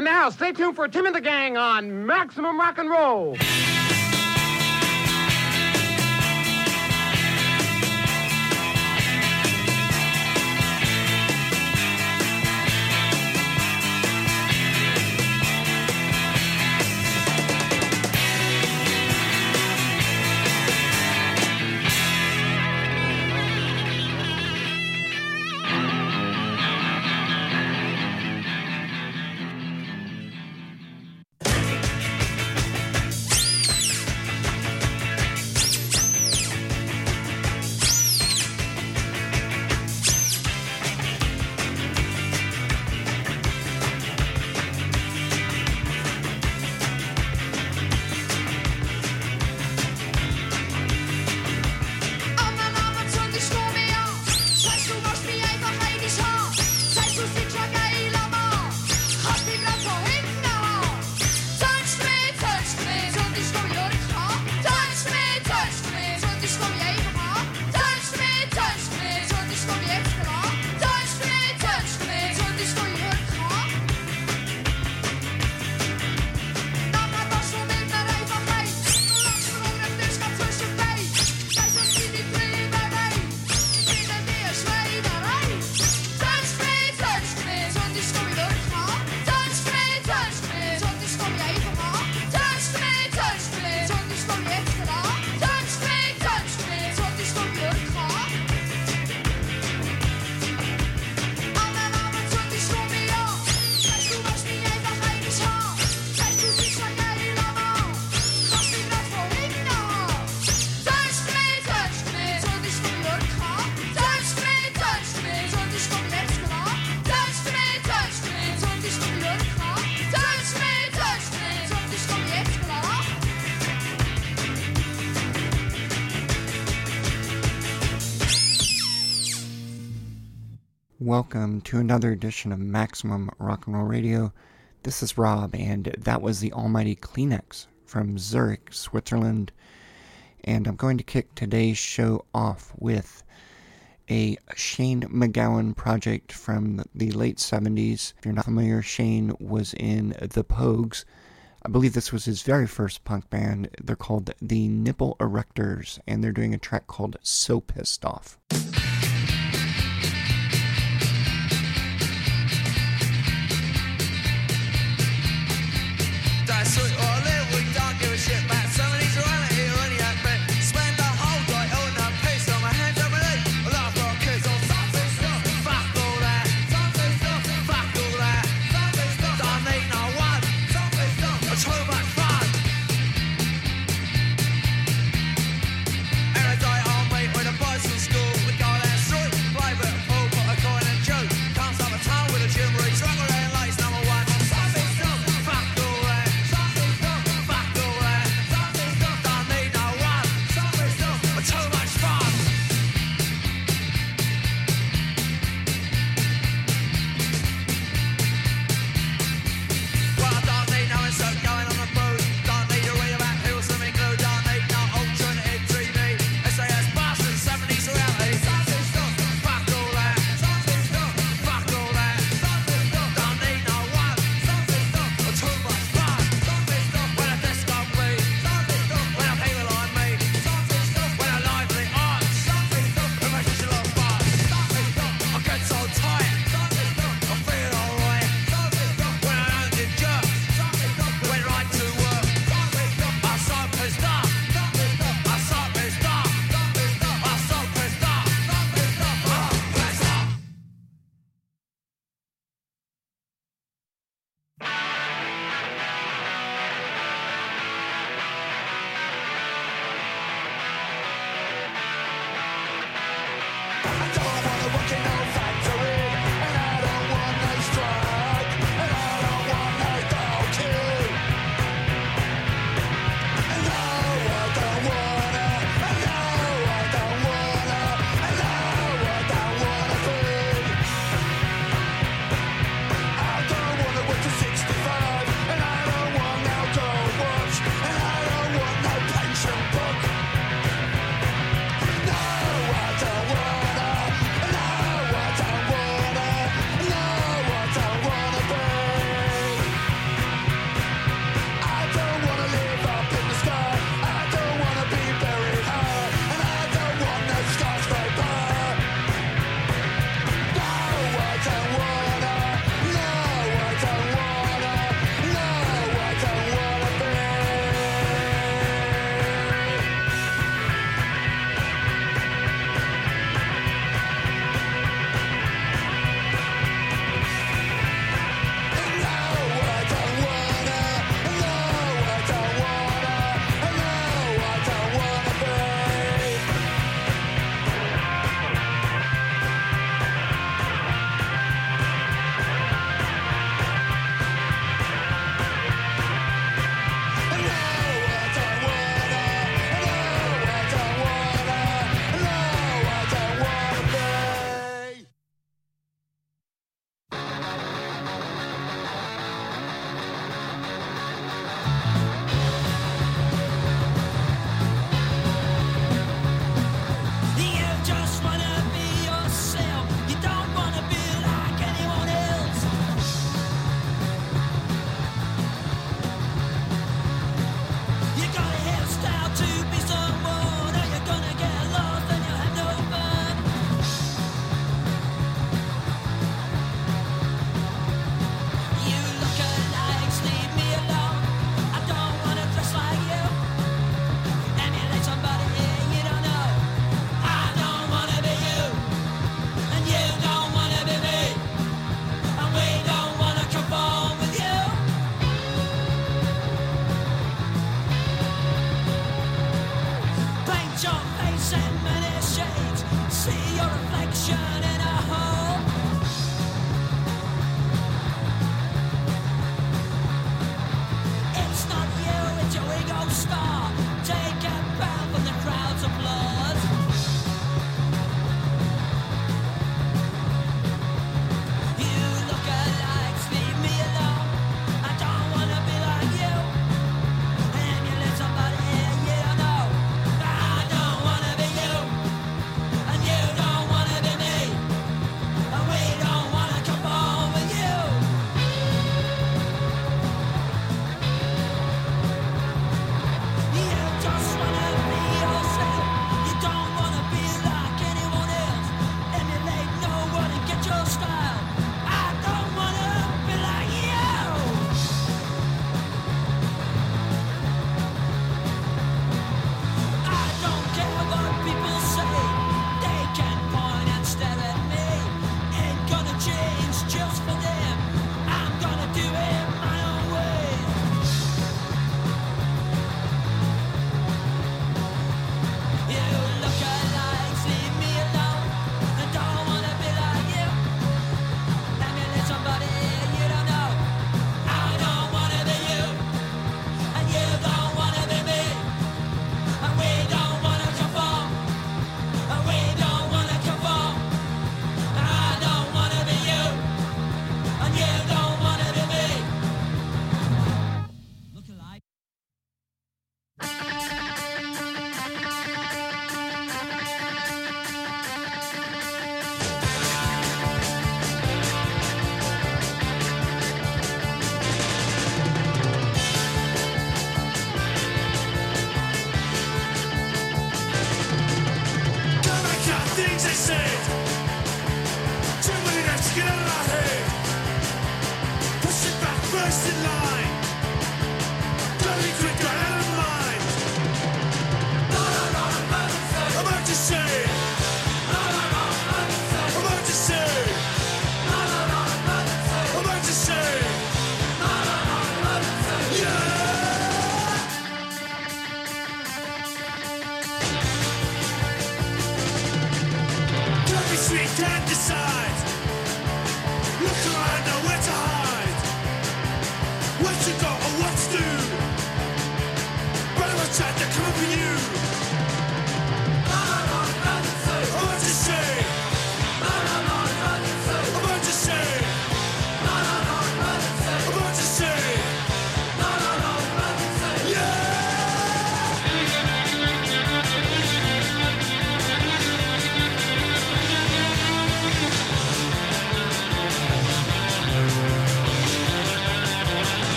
And now, stay tuned for Tim and the Gang on Maximum Rock and Roll. Welcome to another edition of Maximum Rock and Roll Radio. This is Rob, and that was the Almighty Kleenex from Zurich, Switzerland. And I'm going to kick today's show off with a Shane MacGowan project from the late 70s. If you're not familiar, Shane was in The Pogues. I believe this was his very first punk band. They're called the Nipple Erectors, and they're doing a track called So Pissed Off.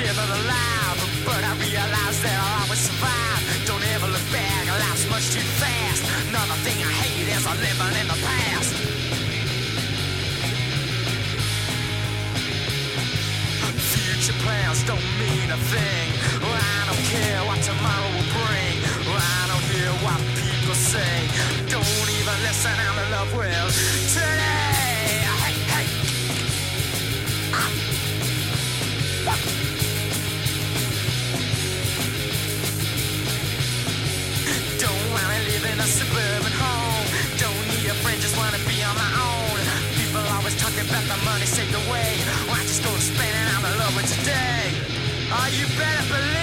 still alive. But I realize that I'll always survive. Don't ever look back, life's much too fast. Another thing I hate is I'm living in the past. Future plans don't mean a thing. I don't care what tomorrow will bring. I don't hear what people say. Don't even listen, I'm in love with. you better believe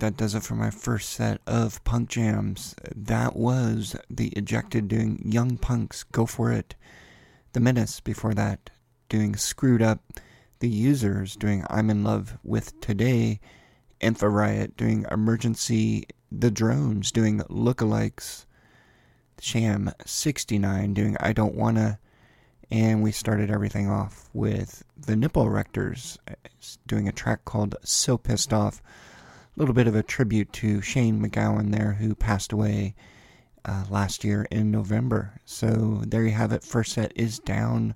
that does it for my first set of punk jams. That was the Ejected doing Young Punks, Go For It. The Menace before that doing Screwed Up. The Users doing I'm in Love with Today. Infa Riot doing Emergency. The Drones doing Lookalikes. Sham 69 doing I Don't Wanna. And we started everything off with the Nipple Erectors doing a track called So Pissed Off little bit of a tribute to Shane MacGowan there, who passed away uh, last year in November. So there you have it. First set is down.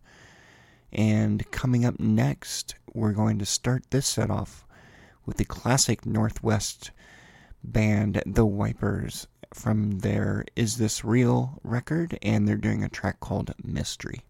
And coming up next, we're going to start this set off with the classic Northwest band, The Wipers, from their Is This Real record. And they're doing a track called Mystery.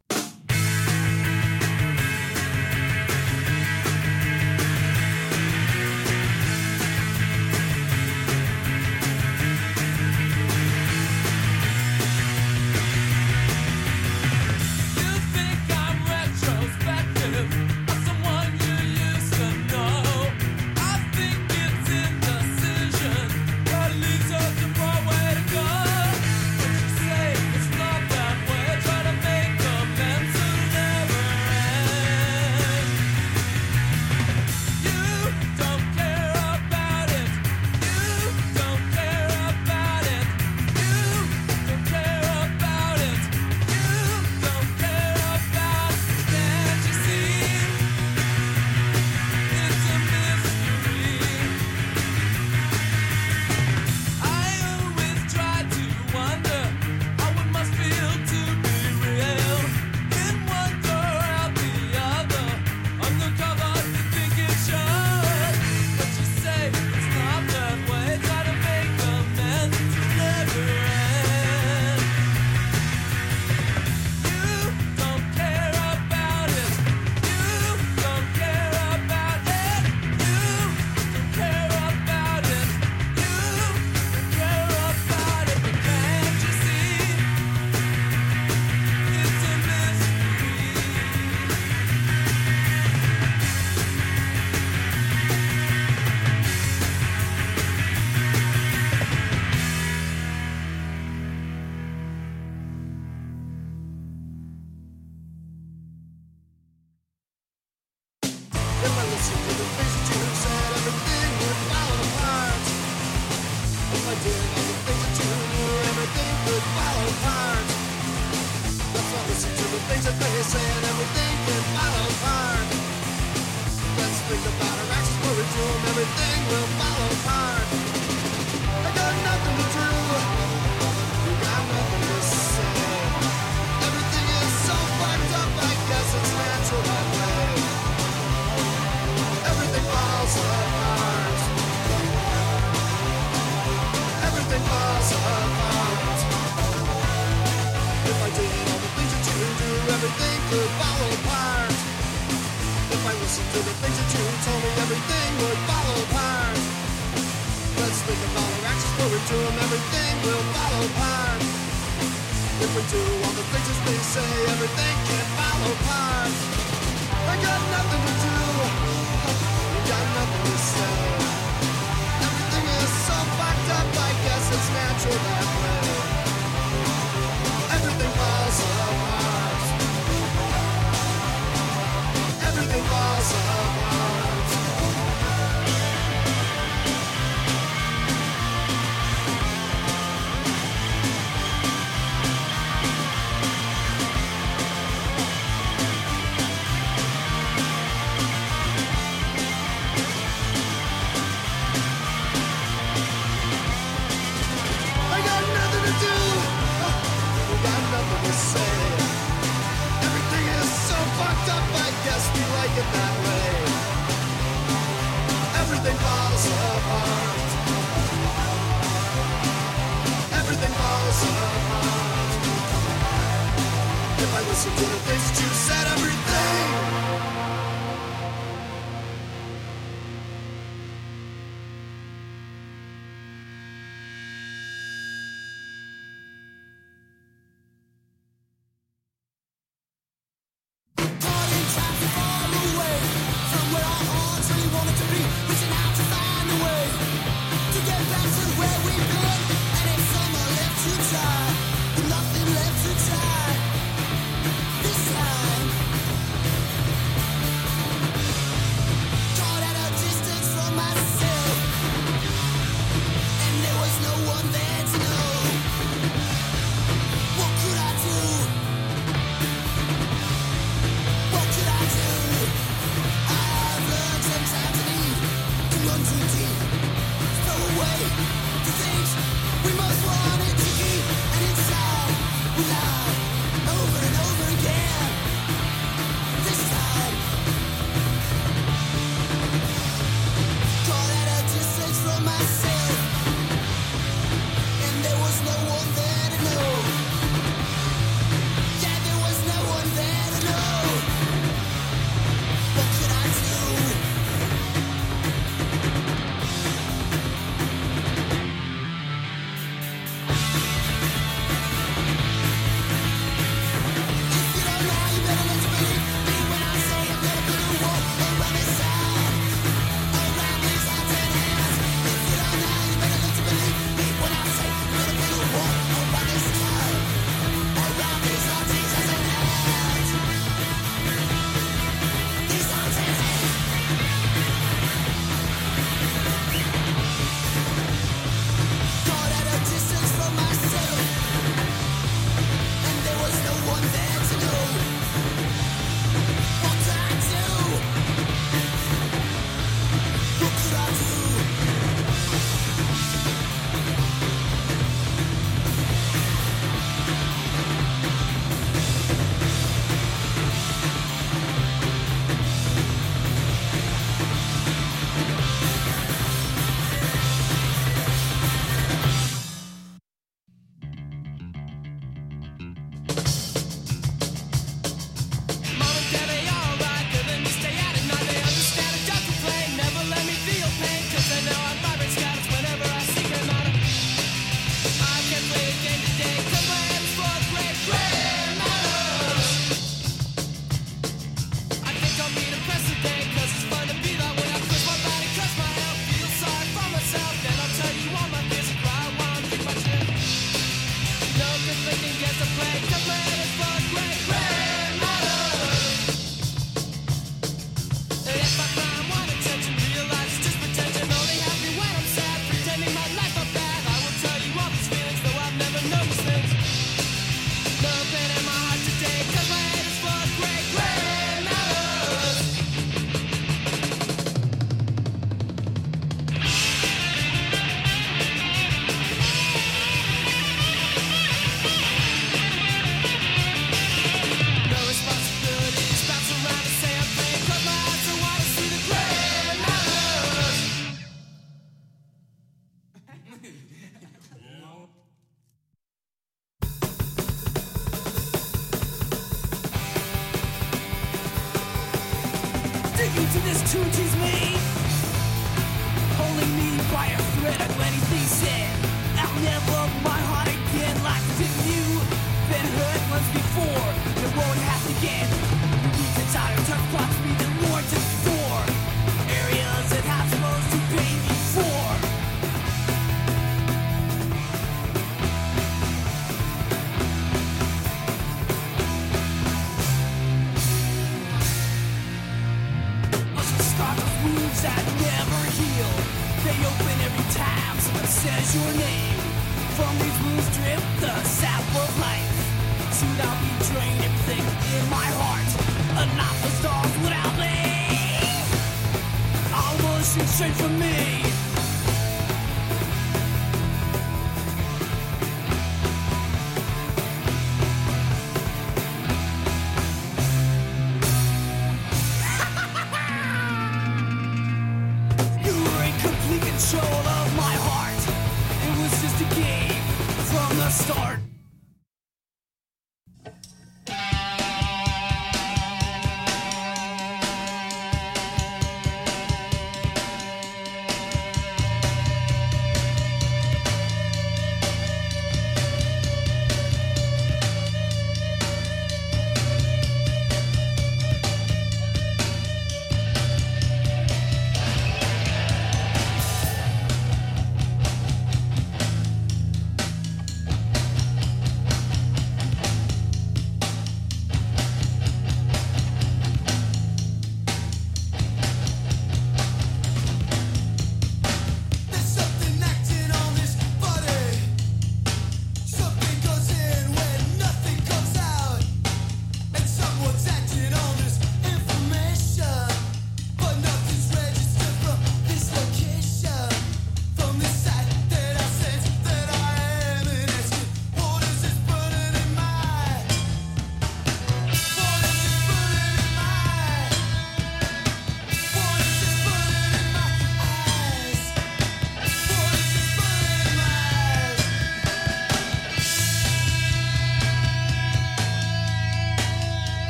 Natural listen to the things that you told me, everything would fall apart. Let's think about our actions, what we do, and everything will fall apart. If we do all the things that they say, everything can fall apart. I got nothing to do, you got nothing to say. Everything is so fucked up, I guess it's natural that way. If I listen to the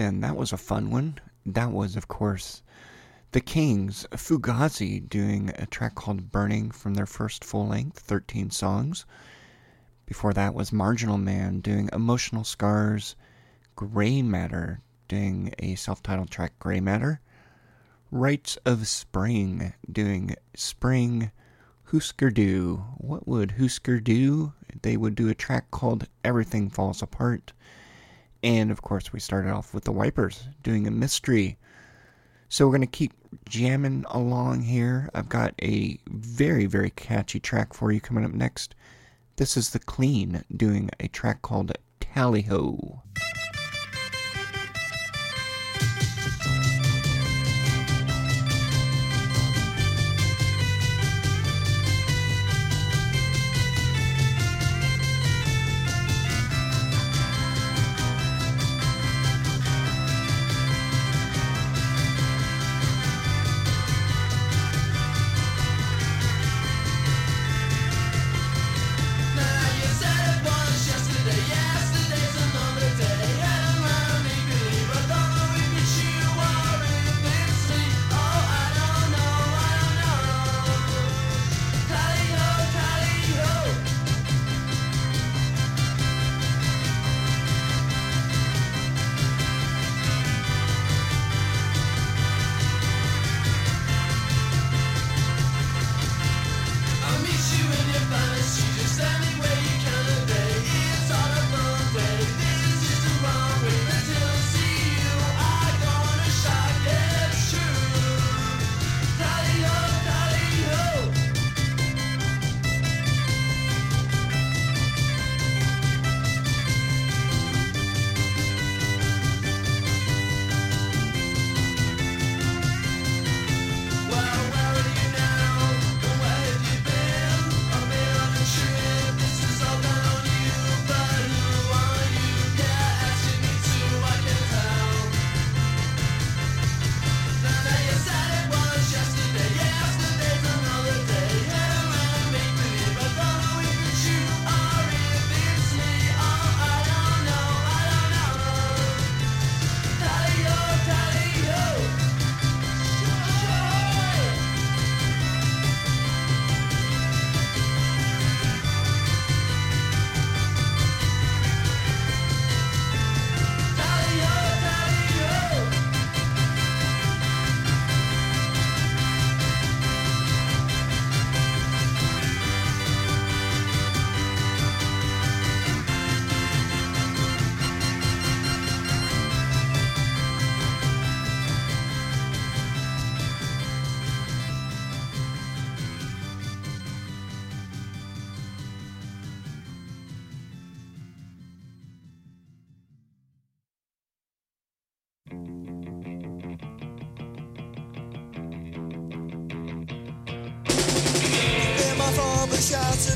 then. That was a fun one. That was, of course, The Kings, Fugazi, doing a track called Burning from their first full length, 13 songs. Before that was Marginal Man doing Emotional Scars, Gray Matter doing a self titled track, Gray Matter, Rites of Spring doing Spring, Husker Du. What would Husker do? They would do a track called Everything Falls Apart. And of course, we started off with the wipers doing a mystery. So we're going to keep jamming along here. I've got a very, very catchy track for you coming up next. This is The Clean doing a track called Tally Ho.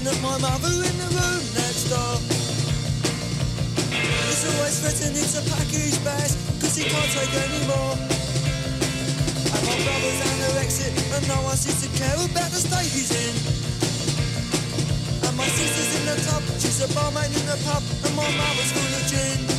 My mother in the room next door. He's always threatening to pack his bags, cause he can't take any more. And my brother's anorexic, and no one seems to care about the state he's in. And my sister's in the tub, she's a barmaid in the pub, and my mother's full of gin.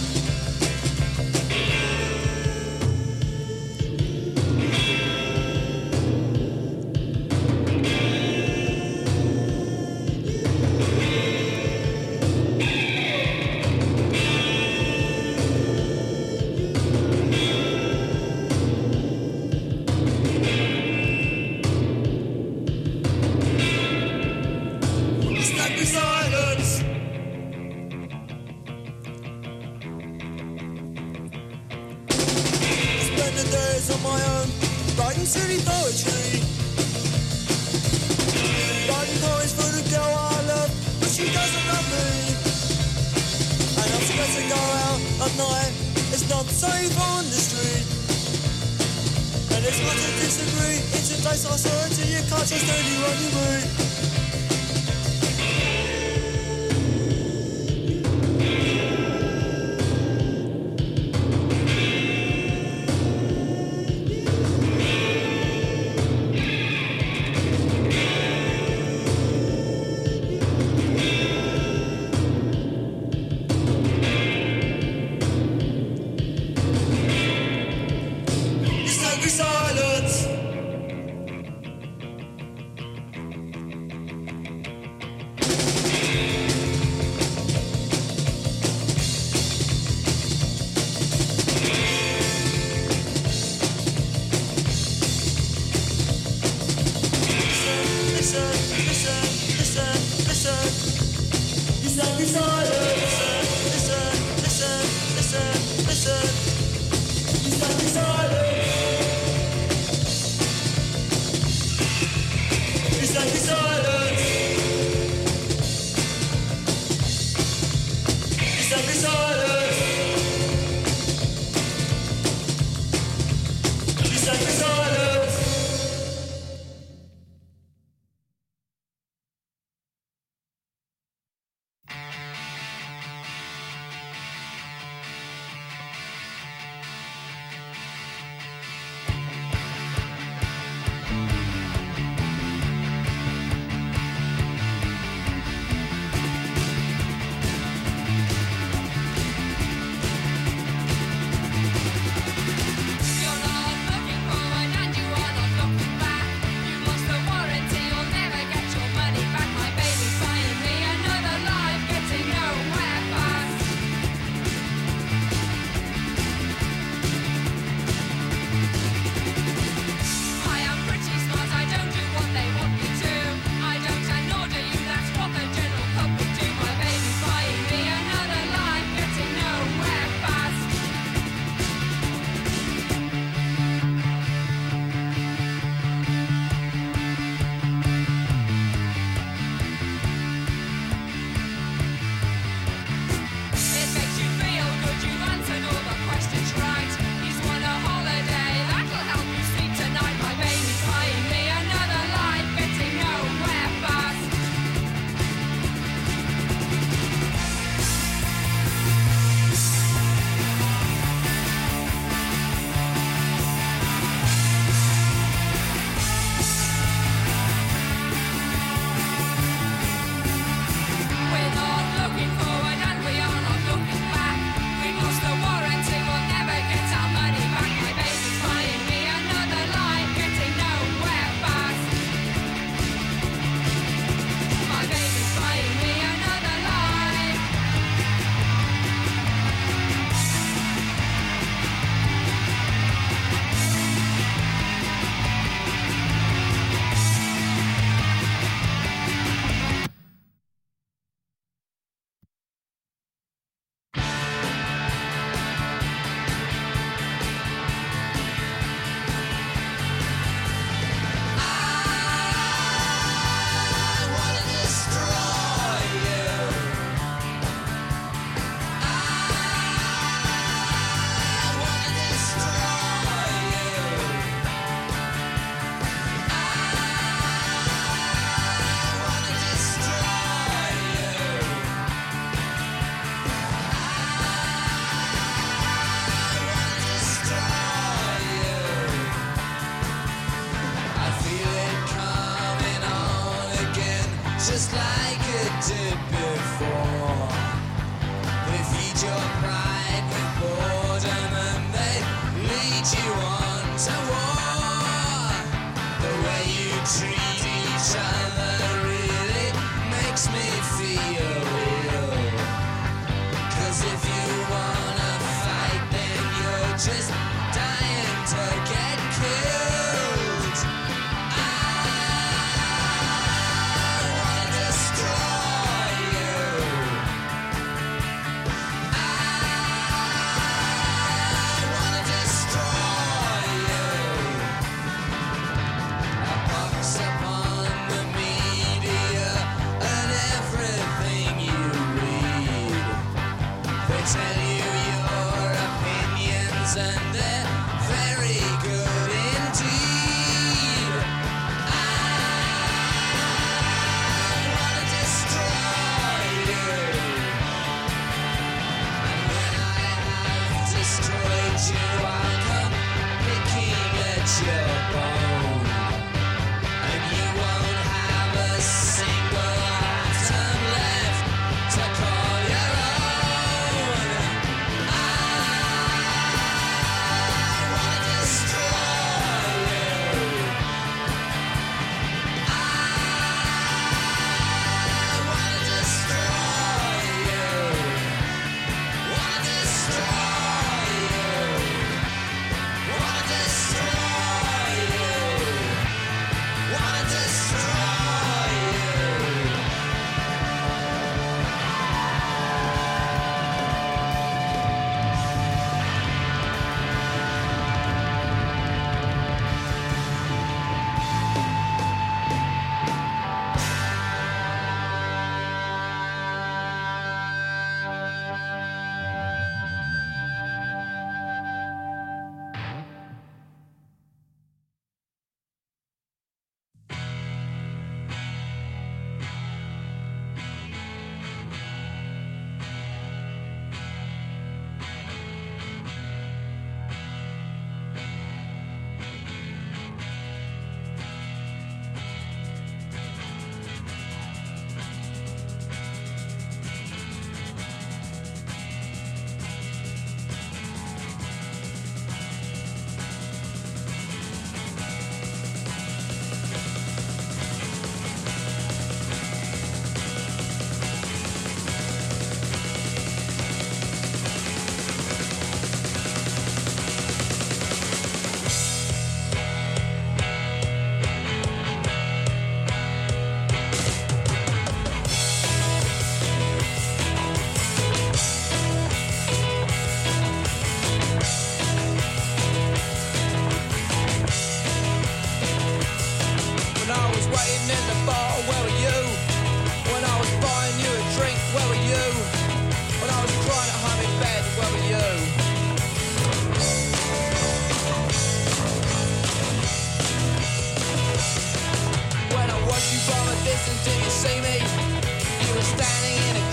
just like it did before. They feed your pride with boredom and they lead you on to war. The way you treat each other really makes me feel.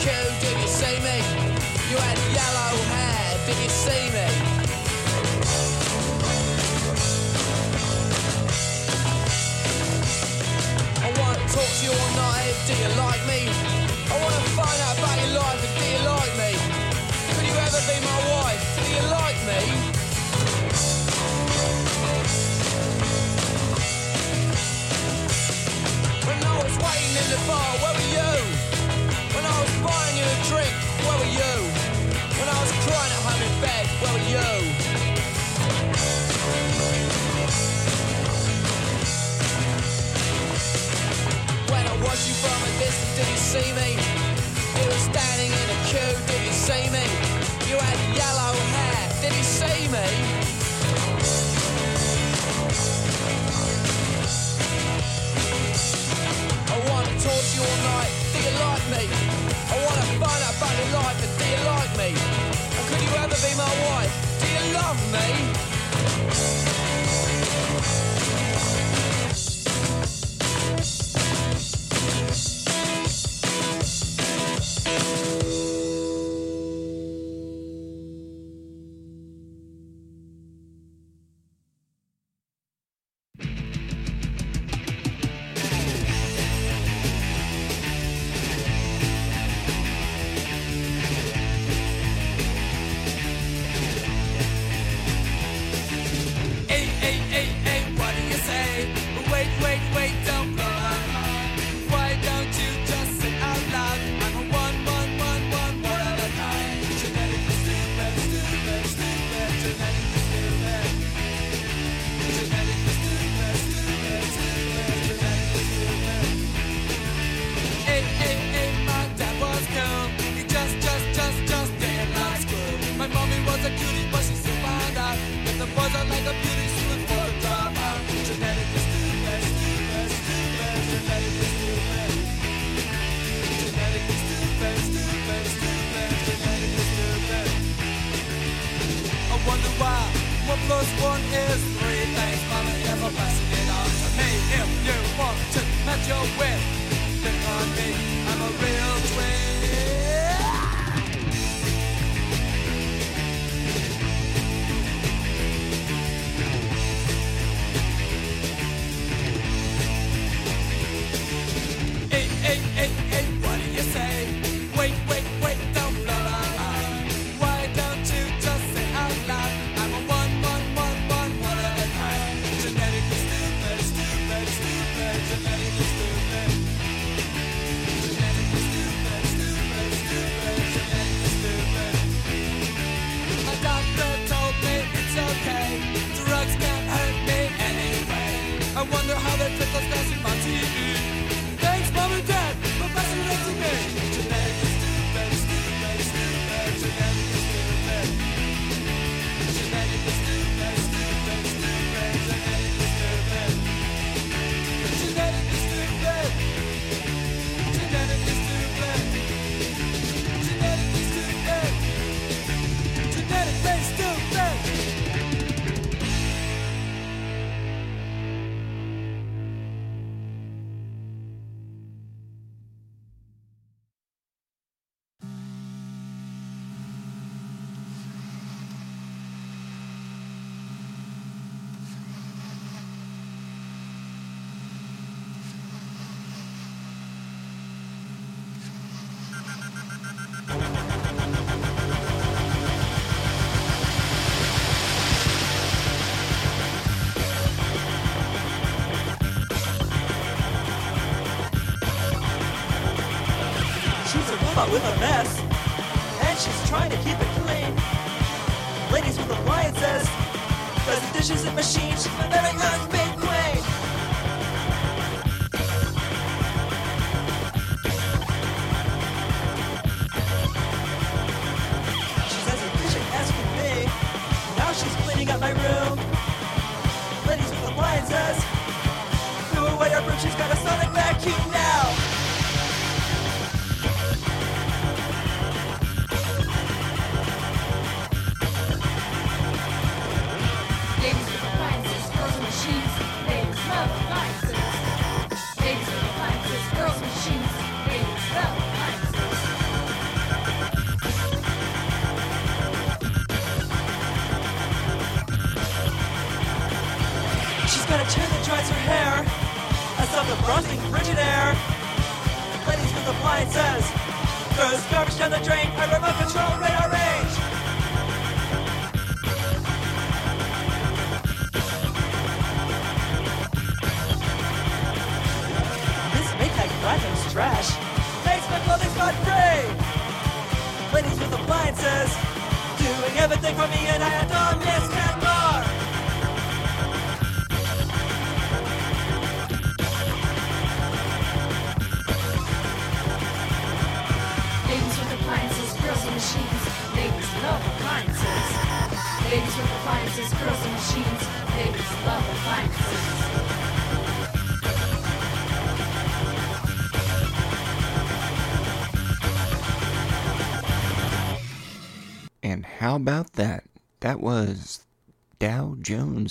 Queue, did you see me? You had yellow hair, did you see me? I wanna talk to you all night, do you like me? I wanna find out about your life, do you like me? Could you ever be my wife? Do you like me? When I was waiting in the bar, where were? When I watched you from a distance, did you see me? You were standing in a queue, did you see me? You had yellow hair, did you see me? I wanna talk to you all night, do you like me? I wanna find out about your life, do you like me? Love me?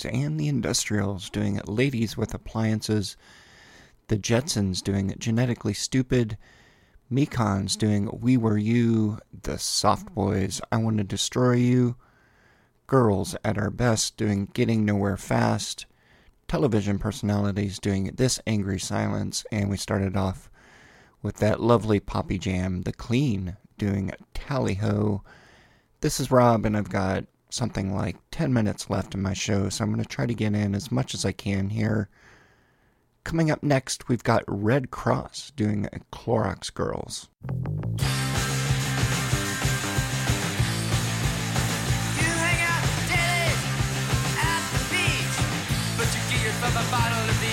Jetsons and the Industrials doing it, Ladies with Appliances, the Jetsons doing it, Genetically Stupid, Mekons doing Where Were You, the Soft Boys, I Want to Destroy You, Girls at Our Best doing Getting Nowhere Fast, television personalities doing This Angry Silence, and we started off with that lovely Poppy Jam, The Clean, doing Tally Ho. This is Rob, and I've got something like 10 minutes left in my show, so I'm going to try to get in as much as I can here. Coming up next, we've got Redd Kross doing a Clorox Girls. bottle of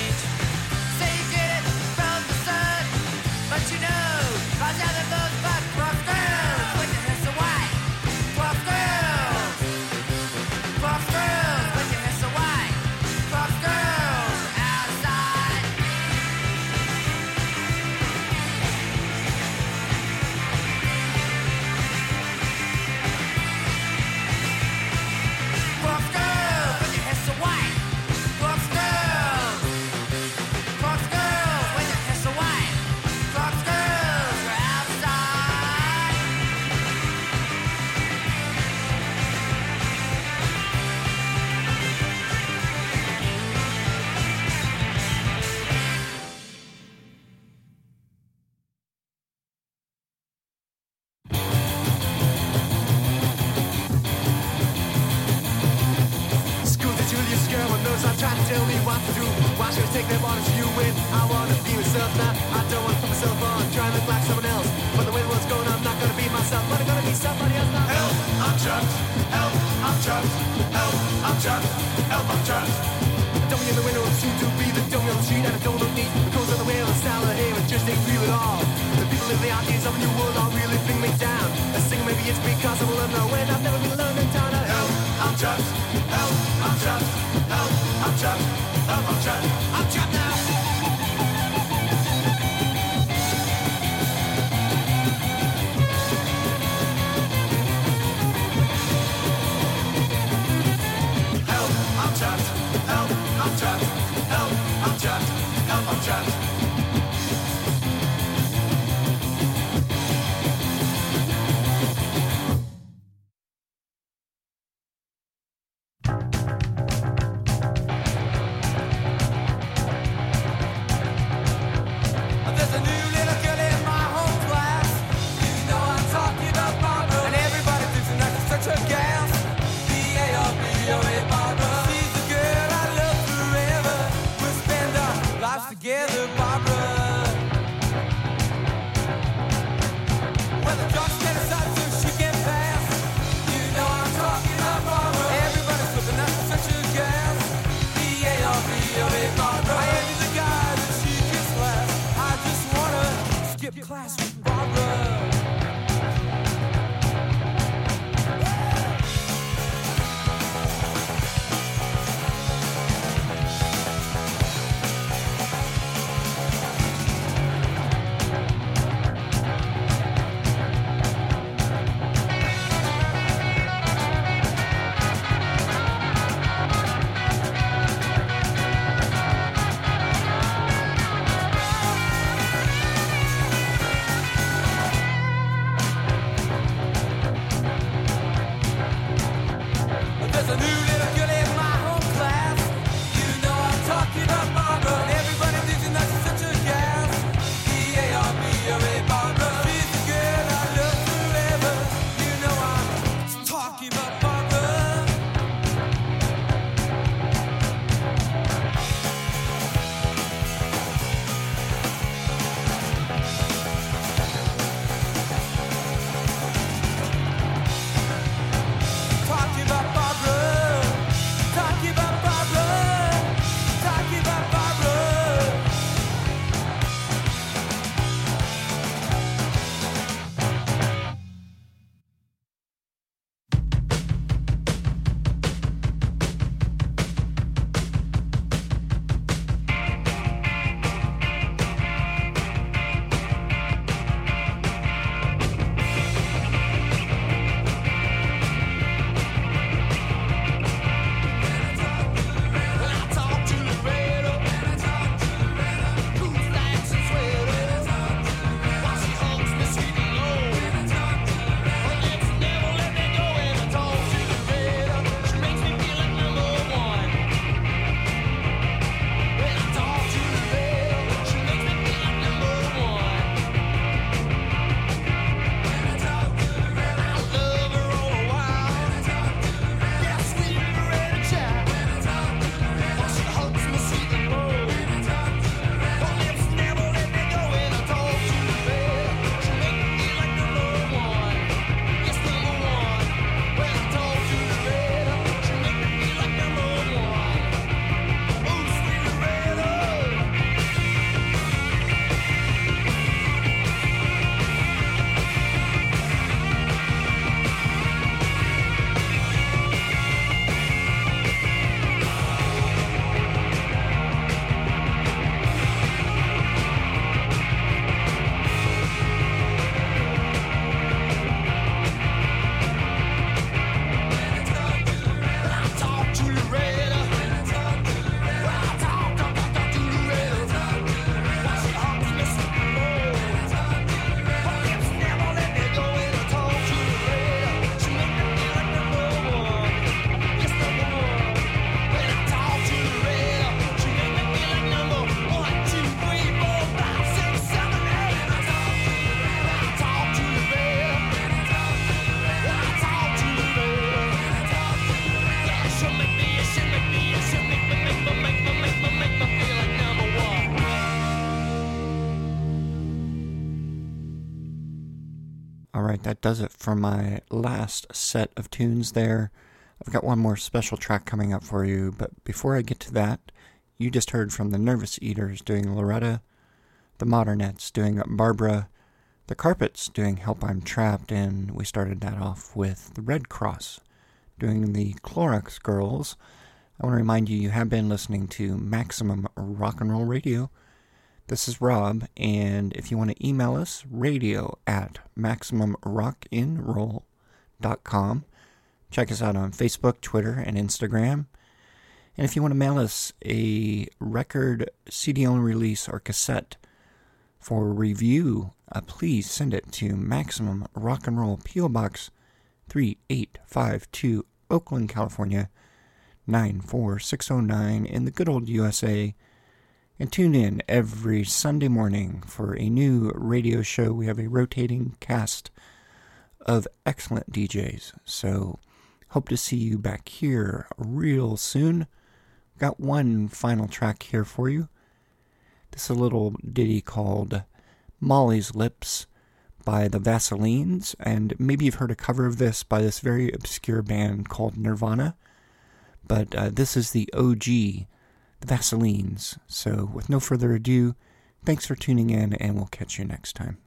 does it for my last set of tunes there. I've got one more special track coming up for you, but before I get to that, you just heard from the Nervous Eaters doing Loretta, the Modernettes doing Barbara, the Carpettes doing Help I'm Trapped, and we started that off with the Redd Kross doing the Clorox Girls. I want to remind you, you have been listening to Maximum Rock and Roll Radio. This is Rob, and if you want to email us, radio at MaximumRock'n'Roll.com. Check us out on Facebook, Twitter, and Instagram. And if you want to mail us a record, CD only release, or cassette for review, uh, please send it to Maximum Rock and Roll P.O. Box 3852, Oakland, California 94609 in the good old USA. And tune in every Sunday morning for a new radio show. We have a rotating cast of excellent DJs. So, hope to see you back here real soon. Got one final track here for you. This is a little ditty called Molly's Lips by the Vaselines, and maybe you've heard a cover of this by this very obscure band called Nirvana. But uh, this is the OG the Vaselines. So, with no further ado, thanks for tuning in, and we'll catch you next time.